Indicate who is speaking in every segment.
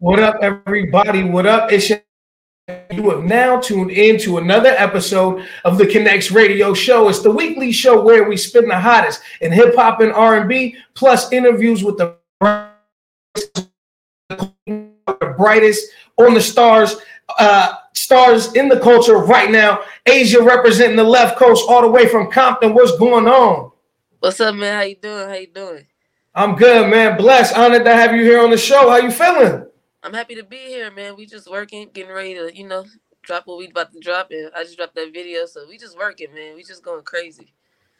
Speaker 1: What up, everybody? What up? It's your you have now tuned in to another episode of the Connectz Radio Show. It's the weekly show where we spin the hottest in hip hop and R&B, plus interviews with the brightest on the stars, uh, stars in the culture right now. Azjah representing the left coast, all the way from Compton. What's going on?
Speaker 2: What's up, man? How you doing? How you doing?
Speaker 1: I'm good, man. Blessed, honored to have you here on the show. How you feeling?
Speaker 2: I'm happy to be here, man. We just working, getting ready to, you know, drop what we about to drop. And I just dropped that video, so we just working, man. We just going crazy.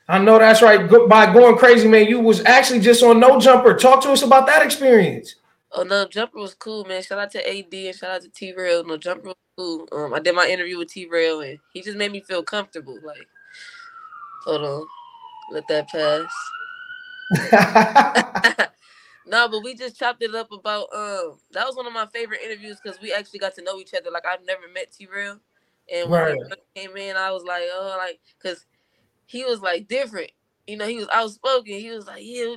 Speaker 1: I know that's right. By going crazy, man, you was actually just on No Jumper. Talk to us about that experience.
Speaker 2: Oh no, Jumper was cool, man. Shout out to AD and shout out to T Rail. No Jumper was cool. Um, I did my interview with T Rail and he just made me feel comfortable. Like, hold on, let that pass. No, but we just chopped it up about um that was one of my favorite interviews because we actually got to know each other. Like I've never met T Real. And when
Speaker 1: right.
Speaker 2: he came in, I was like, oh, like, cause he was like different. You know, he was outspoken. He was like, yeah.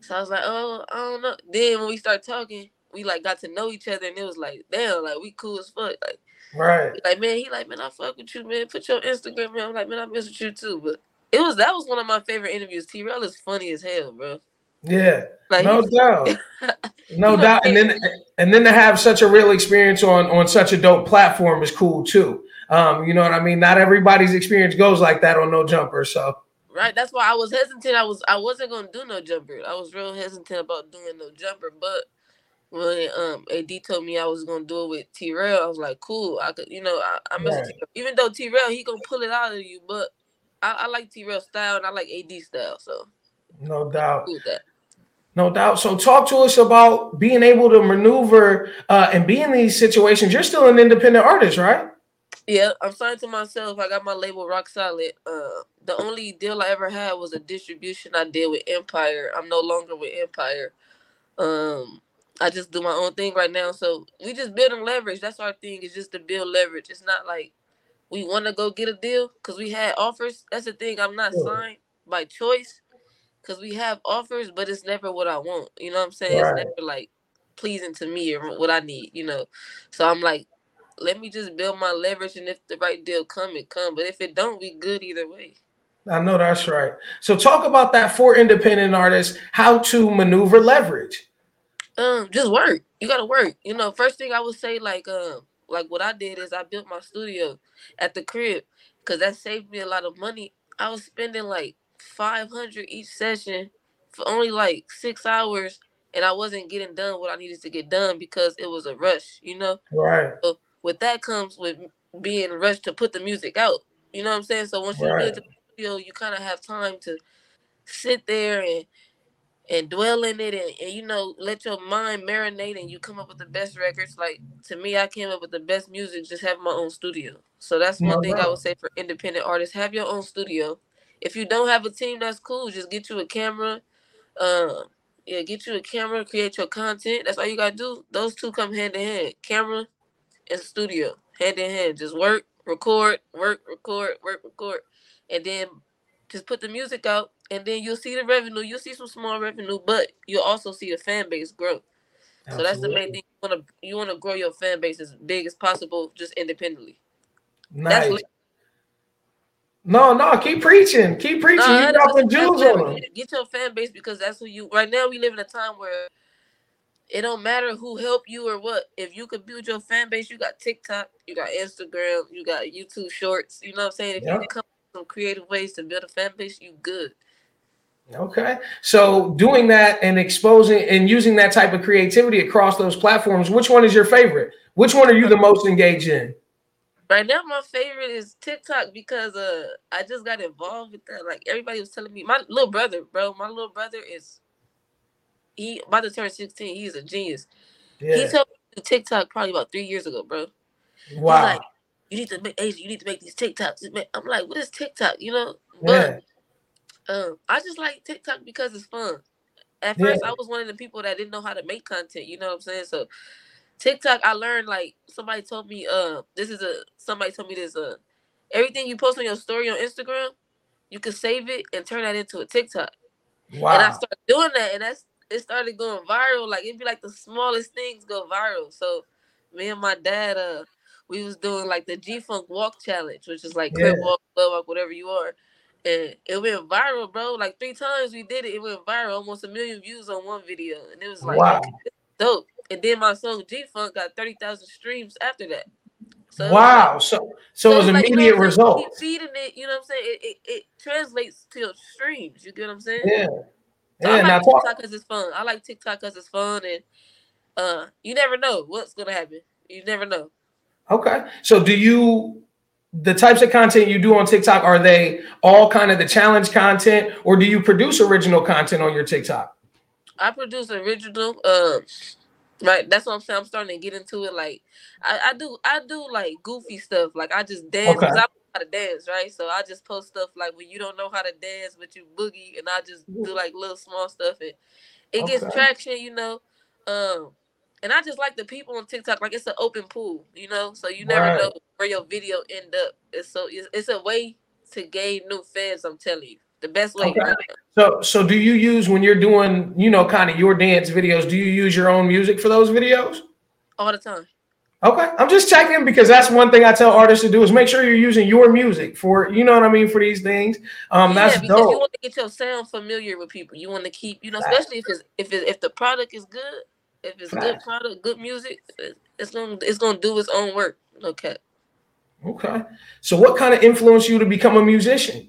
Speaker 2: So I was like, oh, I don't know. Then when we started talking, we like got to know each other, and it was like, damn, like we cool as fuck. Like,
Speaker 1: right.
Speaker 2: Like, man, he like, man, I fuck with you, man. Put your Instagram, man. I'm like, man, I miss with you too. But it was that was one of my favorite interviews. T Real is funny as hell, bro.
Speaker 1: Yeah, like, no doubt, no doubt. And then and then to have such a real experience on on such a dope platform is cool too. Um, you know what I mean? Not everybody's experience goes like that on No Jumper. So
Speaker 2: right, that's why I was hesitant. I was I wasn't gonna do No Jumper. I was real hesitant about doing No Jumper, but when um AD told me I was gonna do it with T Rail, I was like, cool. I could, you know, I, I right. even though T Rail he gonna pull it out of you, but I, I like T Rail style and I like AD style, so
Speaker 1: no doubt. No doubt. So, talk to us about being able to maneuver uh, and be in these situations. You're still an independent artist, right?
Speaker 2: Yeah, I'm signed to myself. I got my label Rock Solid. Uh, the only deal I ever had was a distribution I did with Empire. I'm no longer with Empire. Um, I just do my own thing right now. So we just building leverage. That's our thing. Is just to build leverage. It's not like we want to go get a deal because we had offers. That's the thing. I'm not signed by choice because we have offers, but it's never what I want. You know what I'm saying? Right. It's never like pleasing to me or what I need. You know, so I'm like, let me just build my leverage, and if the right deal come, it come. But if it don't, we good either way.
Speaker 1: I know that's right. So talk about that for independent artists, how to maneuver leverage.
Speaker 2: Um, just work. You gotta work. You know, first thing I would say, like, um, like what I did is I built my studio at the crib because that saved me a lot of money. I was spending like 500 each session for only like six hours and I wasn't getting done what I needed to get done because it was a rush, you know?
Speaker 1: Right.
Speaker 2: So with that comes with being rushed to put the music out. You know what I'm saying? So once you right. get the video, you kind of have time to sit there and and dwell in it and, and you know let your mind marinate and you come up with the best records like to me i came up with the best music just having my own studio so that's one thing i would say for independent artists have your own studio if you don't have a team, that's cool. Just get you a camera. Uh, yeah, get you a camera, create your content. That's all you gotta do. Those two come hand in hand. Camera and studio, hand in hand. Just work, record, work, record, work, record, and then just put the music out. And then you'll see the revenue. You'll see some small revenue, but you'll also see the fan base grow. Absolutely. So that's the main thing. You wanna you wanna grow your fan base as big as possible, just independently.
Speaker 1: Nice. That's no, no, keep preaching. Keep preaching. No, you dropping jewels on them.
Speaker 2: Get your fan base because that's who you right now we live in a time where it don't matter who help you or what. If you could build your fan base, you got TikTok, you got Instagram, you got YouTube shorts. You know what I'm saying? If yep. you can come up with some creative ways to build a fan base, you good.
Speaker 1: Okay. So doing that and exposing and using that type of creativity across those platforms, which one is your favorite? Which one are you the most engaged in?
Speaker 2: Right now, my favorite is TikTok because uh I just got involved with that. Like everybody was telling me, my little brother, bro, my little brother is he about to turn 16. He's a genius. Yeah. He told me TikTok probably about three years ago, bro.
Speaker 1: Wow. Like,
Speaker 2: you need to make Azjah, you need to make these TikToks. I'm like, what is TikTok? You know? But yeah. um, I just like TikTok because it's fun. At first, yeah. I was one of the people that didn't know how to make content. You know what I'm saying? So TikTok, I learned like somebody told me, uh, this is a somebody told me this, uh, everything you post on your story on Instagram, you can save it and turn that into a TikTok. Wow. And I started doing that, and that's it started going viral. Like it'd be like the smallest things go viral. So me and my dad, uh, we was doing like the G Funk Walk Challenge, which is like yeah. walk, walk, whatever you are. And it went viral, bro. Like three times we did it. It went viral, almost a million views on one video. And it was like wow. dope. And then my song G Funk got 30,000 streams after that.
Speaker 1: So wow. Like, so, so, it was like, immediate you know result.
Speaker 2: feeding it, you know what I'm saying? It, it, it translates to streams. You get what I'm saying?
Speaker 1: Yeah.
Speaker 2: So yeah, I like TikTok because it's fun. I like TikTok because it's fun, and uh, you never know what's gonna happen. You never know.
Speaker 1: Okay, so do you the types of content you do on TikTok are they all kind of the challenge content, or do you produce original content on your TikTok?
Speaker 2: I produce original. Uh, right. That's what I'm saying. I'm starting to get into it. Like I, I do, I do like goofy stuff. Like I just dance. Okay. I know how to dance, right? So I just post stuff like when you don't know how to dance, but you boogie, and I just do like little small stuff, and it okay. gets traction, you know. Um, and I just like the people on TikTok, like it's an open pool, you know. So you never right. know where your video end up. It's so it's, it's a way to gain new fans. I'm telling you, the best way. Okay.
Speaker 1: So so do you use when you're doing, you know, kind of your dance videos? Do you use your own music for those videos?
Speaker 2: All the time.
Speaker 1: Okay, I'm just checking because that's one thing I tell artists to do is make sure you're using your music for you know what I mean for these things. Um, yeah, that's because dope.
Speaker 2: you want to get your sound familiar with people. You want to keep you know, especially if it's if it, if the product is good, if it's good product, good music, it's gonna it's gonna do its own work. Okay.
Speaker 1: Okay. So, what kind of influenced you to become a musician?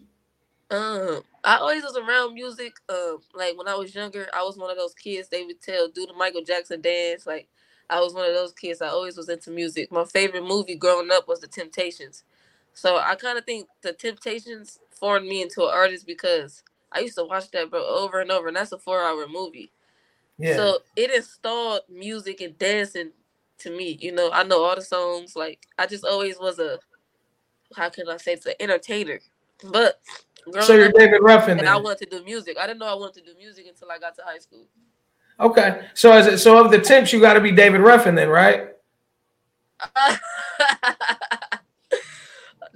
Speaker 2: Um, I always was around music. Um, like when I was younger, I was one of those kids they would tell do the Michael Jackson dance, like I was one of those kids. I always was into music. My favorite movie growing up was The Temptations. So I kind of think The Temptations formed me into an artist because I used to watch that bro over and over, and that's a four-hour movie. Yeah. So it installed music and dancing to me. You know, I know all the songs. Like I just always was a how can I say it's an entertainer. But
Speaker 1: so you're David Ruffin,
Speaker 2: and I wanted to do music. I didn't know I wanted to do music until I got to high school.
Speaker 1: Okay. So as it, so of the temps, you got to be David Ruffin then, right?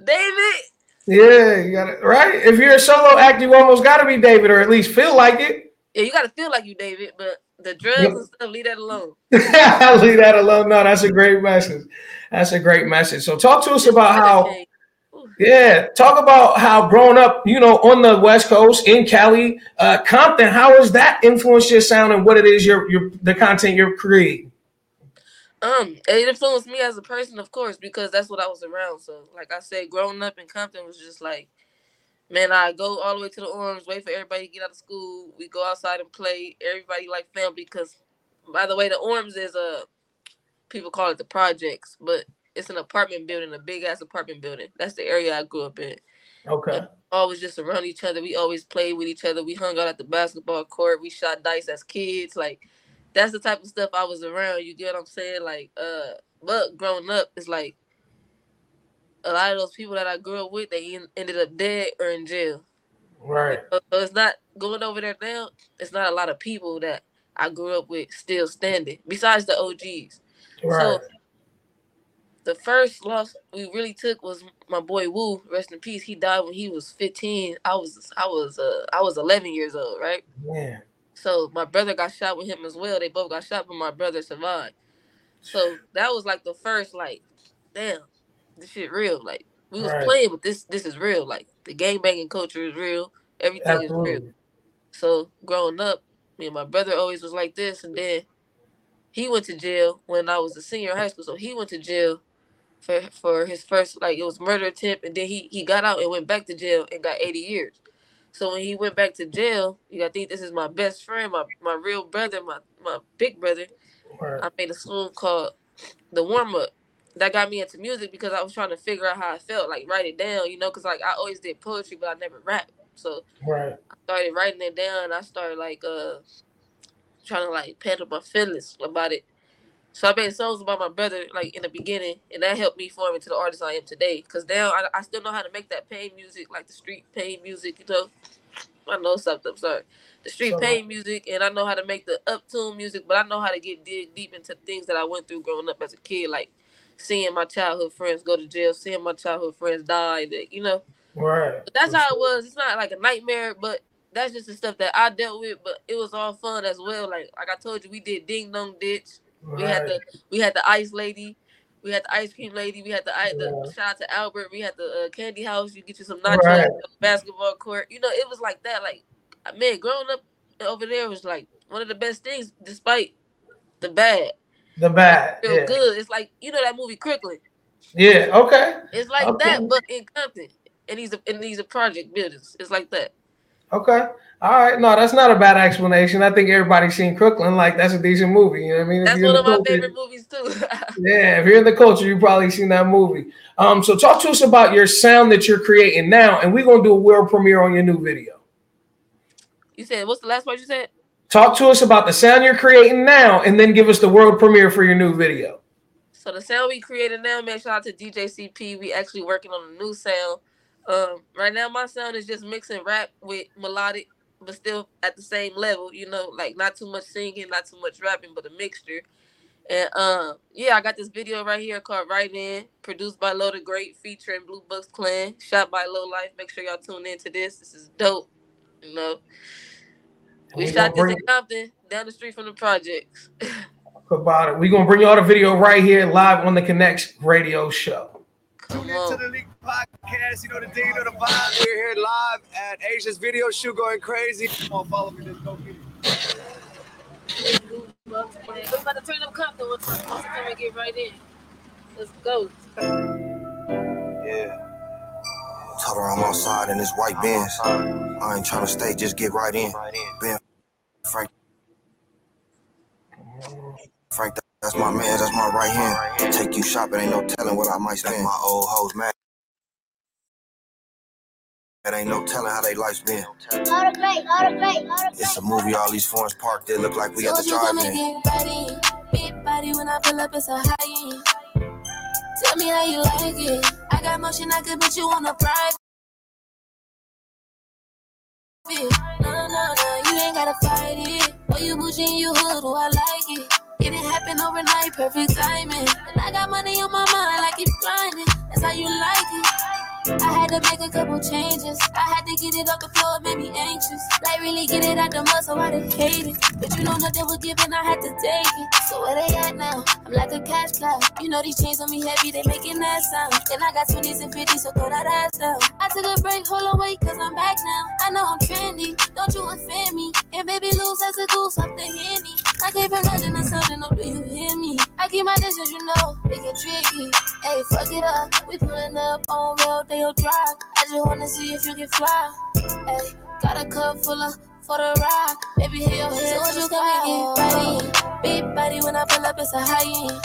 Speaker 2: David.
Speaker 1: Yeah, you got it right. If you're a solo act, you almost got to be David, or at least feel like it.
Speaker 2: Yeah, you got to feel like you David, but the drugs and stuff, leave that alone.
Speaker 1: leave that alone. No, that's a great message. That's a great message. So talk to us about how yeah, talk about how growing up, you know, on the West Coast in Cali, uh, Compton. How has that influenced your sound and what it is your your the content you're creating?
Speaker 2: Um, it influenced me as a person, of course, because that's what I was around. So, like I said, growing up in Compton was just like, man, I go all the way to the Orms, wait for everybody to get out of school. We go outside and play. Everybody like family because, by the way, the Orms is a uh, people call it the projects, but it's an apartment building, a big ass apartment building. That's the area I grew up in.
Speaker 1: Okay.
Speaker 2: always just around each other. We always played with each other. We hung out at the basketball court. We shot dice as kids. Like that's the type of stuff I was around. You get what I'm saying? Like, uh, but growing up, it's like a lot of those people that I grew up with, they ended up dead or in jail.
Speaker 1: Right.
Speaker 2: So, so it's not going over there now. It's not a lot of people that I grew up with still standing, besides the OGs. Right. So the first loss we really took was my boy Wu, rest in peace. He died when he was 15. I was I was uh I was 11 years old, right?
Speaker 1: Yeah.
Speaker 2: So my brother got shot with him as well. They both got shot, but my brother survived. So that was like the first like, damn, this shit real. Like we was right. playing, but this this is real. Like the gang banging culture is real. Everything Absolutely. is real. So growing up, me and my brother always was like this, and then he went to jail when I was a senior in high school. So he went to jail for for his first like it was murder attempt, and then he he got out and went back to jail and got 80 years. So when he went back to jail, you got think this is my best friend, my my real brother, my my big brother. I made a song called "The Warm Up." That got me into music because I was trying to figure out how I felt, like write it down, you know, because like I always did poetry, but I never rap. So
Speaker 1: right.
Speaker 2: I started writing it down. I started like uh trying to like handle my feelings about it. So I made songs about my brother like in the beginning, and that helped me form into the artist I am today. Cause now I, I still know how to make that pain music, like the street pain music. You know, I know something. I'm sorry, the street so, pain music, and I know how to make the uptune music. But I know how to get dig deep into things that I went through growing up as a kid, like seeing my childhood friends go to jail, seeing my childhood friends die. That you know,
Speaker 1: right.
Speaker 2: But that's how it was. It's not like a nightmare, but that's just the stuff that I dealt with, but it was all fun as well. Like like I told you, we did ding dong ditch. Right. We had the we had the ice lady. We had the ice cream lady. We had the, the shout out to Albert. We had the uh, candy house. You get you some nachos, right. basketball court. You know, it was like that. Like, man, growing up over there was like one of the best things, despite the bad.
Speaker 1: The bad.
Speaker 2: Feel yeah. good. It's like you know that movie Crooklyn.
Speaker 1: Yeah. Okay.
Speaker 2: It's like okay. that, but in Compton, and these and these are project buildings. It's like that.
Speaker 1: Okay. All right. No, that's not a bad explanation. I think everybody's seen Crooklyn. Like that's a decent movie. You know what I mean?
Speaker 2: That's one of my culture, favorite movies too.
Speaker 1: yeah, if you're in the culture, you've probably seen that movie. Um, so talk to us about your sound that you're creating now, and we're gonna do a world premiere on your new video.
Speaker 2: You said what's the last part you said?
Speaker 1: Talk to us about the sound you're creating now, and then give us the world premiere for your new video.
Speaker 2: So the sound we created now, man, shout out to DJ CP. We actually working on a new sound. Um, right now my sound is just mixing rap with melodic, but still at the same level. You know, like not too much singing, not too much rapping, but a mixture. And um, yeah, I got this video right here called Right In, produced by Low the Great, featuring Blue Bucks Clan, shot by Low Life. Make sure y'all tune in to this. This is dope. You know. We, we shot this bring... in Compton, down the street from the projects.
Speaker 1: about it. We're gonna bring you all the video right here live on the Connectz radio show.
Speaker 3: The League podcast. You know the deal, you know the vibe. We're here live at Azjah's video shoot going crazy. Come on, follow me. Let's go get it.
Speaker 2: We're about to turn up Compton one time. Let's come and get right in. Let's go.
Speaker 3: Yeah. Told her I'm outside in this white Benz. I ain't trying to stay, just get right in. Ben Frank. Frank, that's my man, that's my right hand. Take you shopping, ain't no telling what I might spend. My old hoes mad. It ain't no telling how they life's been. It's a movie, all these foreigns parked there look like we at the drive-in. Big body when I pull up, it's a high end. Tell me how you like it. I got motion, I could put you on a private. No, no, no, you ain't gotta fight it. Boy, you bougie you hood, oh, I like it. It didn't happen overnight, perfect timing. And I got money on my mind, like it's blinding. That's how you like it. I had to make a couple changes. I had to get it off the floor, it made me anxious. Like really get it out the mud, so I didn't hate it. But you know nothing was given, I had to take it. So where they at now? I'm like a cash cow. You know these chains on me heavy, they making that sound. And I got 20s and 50s, so throw that ass out. I took a break, hold on, wait, cause I'm back now. I know I'm trendy, don't you offend me. And baby, lose as a goose off the handy. I came from nothing to something, no, do you hear me? I keep my distance, you know, it get tricky. Hey, fuck it up, we pulling up on road, they'll drive. I just wanna see if you can fly. Hey, got a cup full of for the ride. Baby, here your head. So what you come and get ready? Big body when I pull up, it's a high end.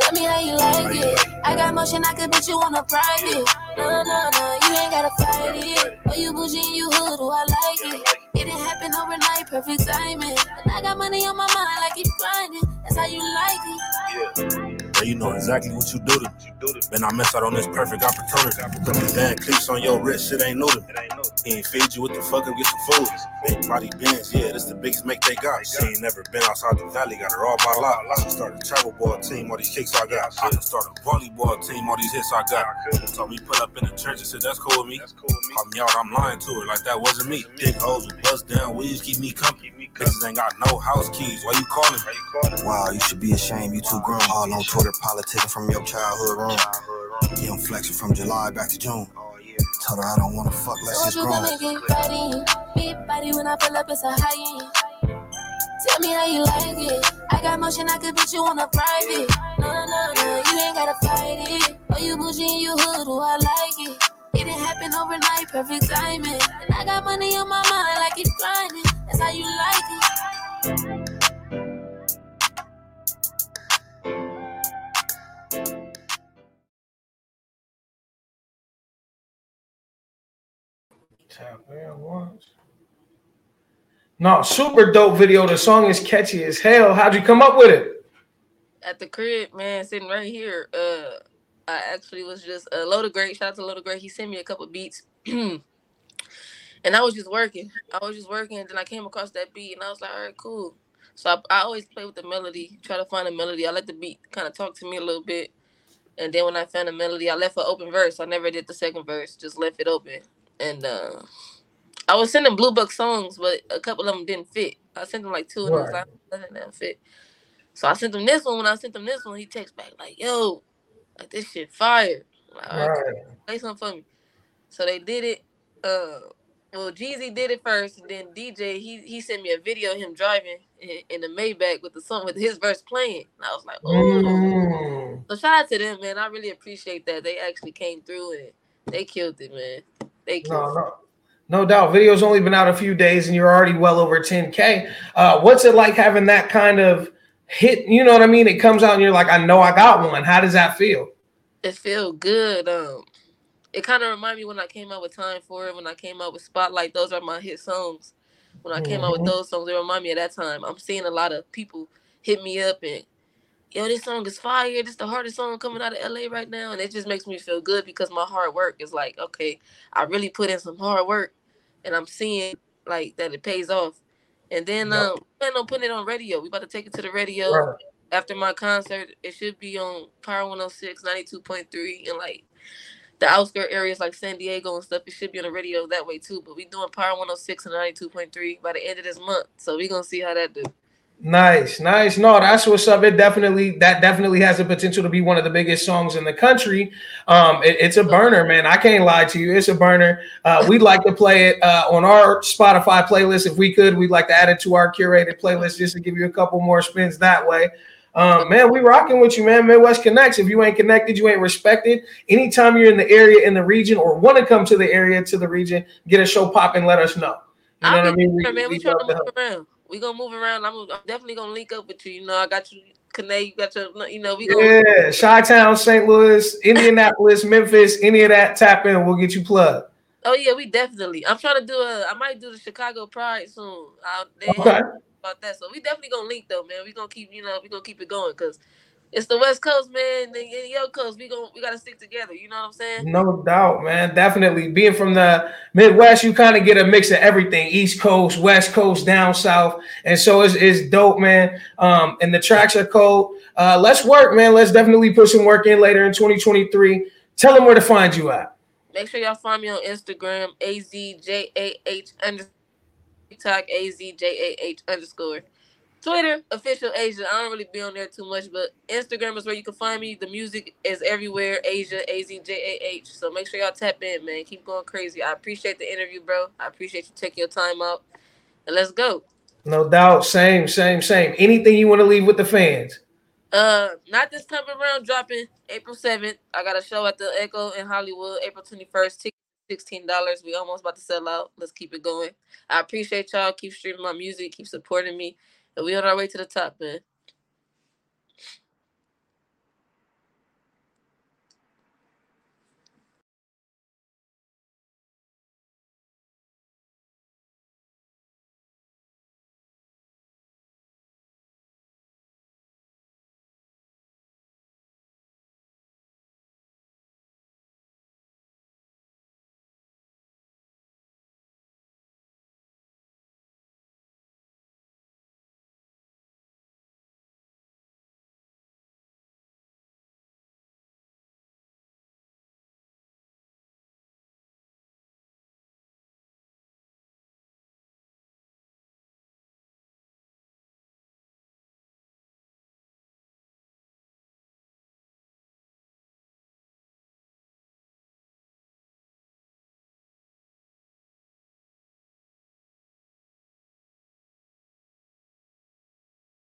Speaker 3: Tell me how you like it. I got motion, I could put you on a private. No, no, no, you ain't gotta fight it. But you bougie and you hood, oh, I like it. It didn't happen overnight, perfect timing. And I got money on my mind, I keep grinding. That's how you like it.
Speaker 4: Yeah. So you know exactly what you do to. Man, I miss out on this perfect opportunity. Put these damn clips on your wrist, shit ain't new to me. He ain't feed you with the fuck up, get some food. Big body bands, yeah, this the biggest make they got. She ain't never been outside the valley, got her all by a lot. She started a travel ball team, all these kicks I got. I can start a volleyball team, all these hits I got. So we put up in the church and said, that's cool with me. Call me out, I'm lying to her, like that wasn't me. Big hoes with bust down weeds, keep me company. Bitches ain't got no house keys, why you calling?
Speaker 3: Wow, you should be ashamed, you too grown. All on Twitter politicking from your childhood room. I'm flexing from July back to June. Tell her I don't wanna fuck, let's just grow. Big body when I pull up, it's a high end. Tell me how you like it. I got motion, I could put you on a private. No, no, no, no, you ain't gotta fight it. Oh, you bougie and you hood, oh, I like it. It didn't happen overnight, perfect timing. And I got money on my mind, like it's grinding. That's how you like
Speaker 1: In once. No, super dope video. The song is catchy as hell. How'd you come up with it?
Speaker 2: At the crib, man, sitting right here. Uh, I actually was just a uh, load of great. Shout out to Load of Great. He sent me a couple beats, and I was just working. I was just working, and then I came across that beat, and I was like, all right, cool. So I, I always play with the melody, try to find a melody. I let the beat kind of talk to me a little bit, and then when I found a melody, I left an open verse. I never did the second verse, just left it open and uh, I was sending Blue Bucks songs, but a couple of them didn't fit. I sent them like two, and right. was like, didn't fit. So I sent him this one. When I sent him this one, he texts back like, "Yo, like this shit fire. Like, right. Play something for me." So they did it. Uh, well, Jeezy did it first, and then DJ he he sent me a video of him driving in, in the Maybach with the song with his verse playing. And I was like, "Oh." Mm. So shout out to them, man. I really appreciate that. They actually came through and they killed it, man. They killed
Speaker 1: no, no. No doubt. Video's only been out a few days and you're already well over 10K. Uh, what's it like having that kind of hit? You know what I mean? It comes out and you're like, I know I got one. How does that feel?
Speaker 2: It feels good. Um, it kind of remind me when I came out with Time for It, when I came out with Spotlight. Those are my hit songs. When I came mm-hmm. out with mm-hmm. those songs, they remind me of that time. I'm seeing a lot of people hit me up and yo, this song is fire. This is the hardest song coming out of LA right now. And it just makes me feel good because my hard work is like, okay, I really put in some hard work and I'm seeing like that it pays off. And then yep. um plan on putting it on radio. We about to take it to the radio right. after my concert. It should be on Power 106, 92.3 and like the outskirt areas like San Diego and stuff. It should be on the radio that way too. But we doing Power 106 and 92.3 by the end of this month. So we gonna see how that do.
Speaker 1: Nice, nice. No, that's what's up. It definitely that definitely has the potential to be one of the biggest songs in the country. Um, it, it's a burner, man. I can't lie to you. It's a burner. Uh, we'd like to play it uh, on our Spotify playlist if we could. We'd like to add it to our curated playlist just to give you a couple more spins that way. Um, man, we rocking with you, man. Midwest Connectz. If you ain't connected, you ain't respected. Anytime you're in the area, in the region, or want to come to the area, to the region, get a show popping. Let us know. You know what I mean? We, man, we, we trying to
Speaker 2: move around we gonna move around. I'm, I'm, definitely gonna link up with you. You know, I got you, Kane. You got your, you know, we
Speaker 1: gonna yeah, Chi Town, St. Louis, Indianapolis, Memphis, any of that. Tap in, we'll get you plugged.
Speaker 2: Oh yeah, we definitely. I'm trying to do a. I might do the Chicago Pride soon. I, okay. About that, so we definitely gonna link though, man. We gonna keep, you know, we gonna keep it going because it's the West Coast, man, and your coast. We going we gotta stick together. You know what I'm saying?
Speaker 1: No doubt, man. Definitely. Being from the Midwest, you kind of get a mix of everything: East Coast, West Coast, down south, and so it's, it's dope, man. Um, and the tracks are cold. Uh, let's work, man. Let's definitely put some work in later in 2023. Tell them where to find you at.
Speaker 2: Make sure y'all find me on Instagram, azjah underscore TikTok, azjah underscore. Twitter, official Azjah. I don't really be on there too much, but Instagram is where you can find me. The music is everywhere. Azjah, A Z J A H. So make sure y'all tap in, man. Keep going crazy. I appreciate the interview, bro. I appreciate you taking your time out. And let's go.
Speaker 1: No doubt. Same, same, same. Anything you want to leave with the fans?
Speaker 2: Uh, not this time around. Dropping April seventh. I got a show at the Echo in Hollywood. April twenty first. Sixteen dollars. We almost about to sell out. Let's keep it going. I appreciate y'all. Keep streaming my music. Keep supporting me. And we on our way to the top, man.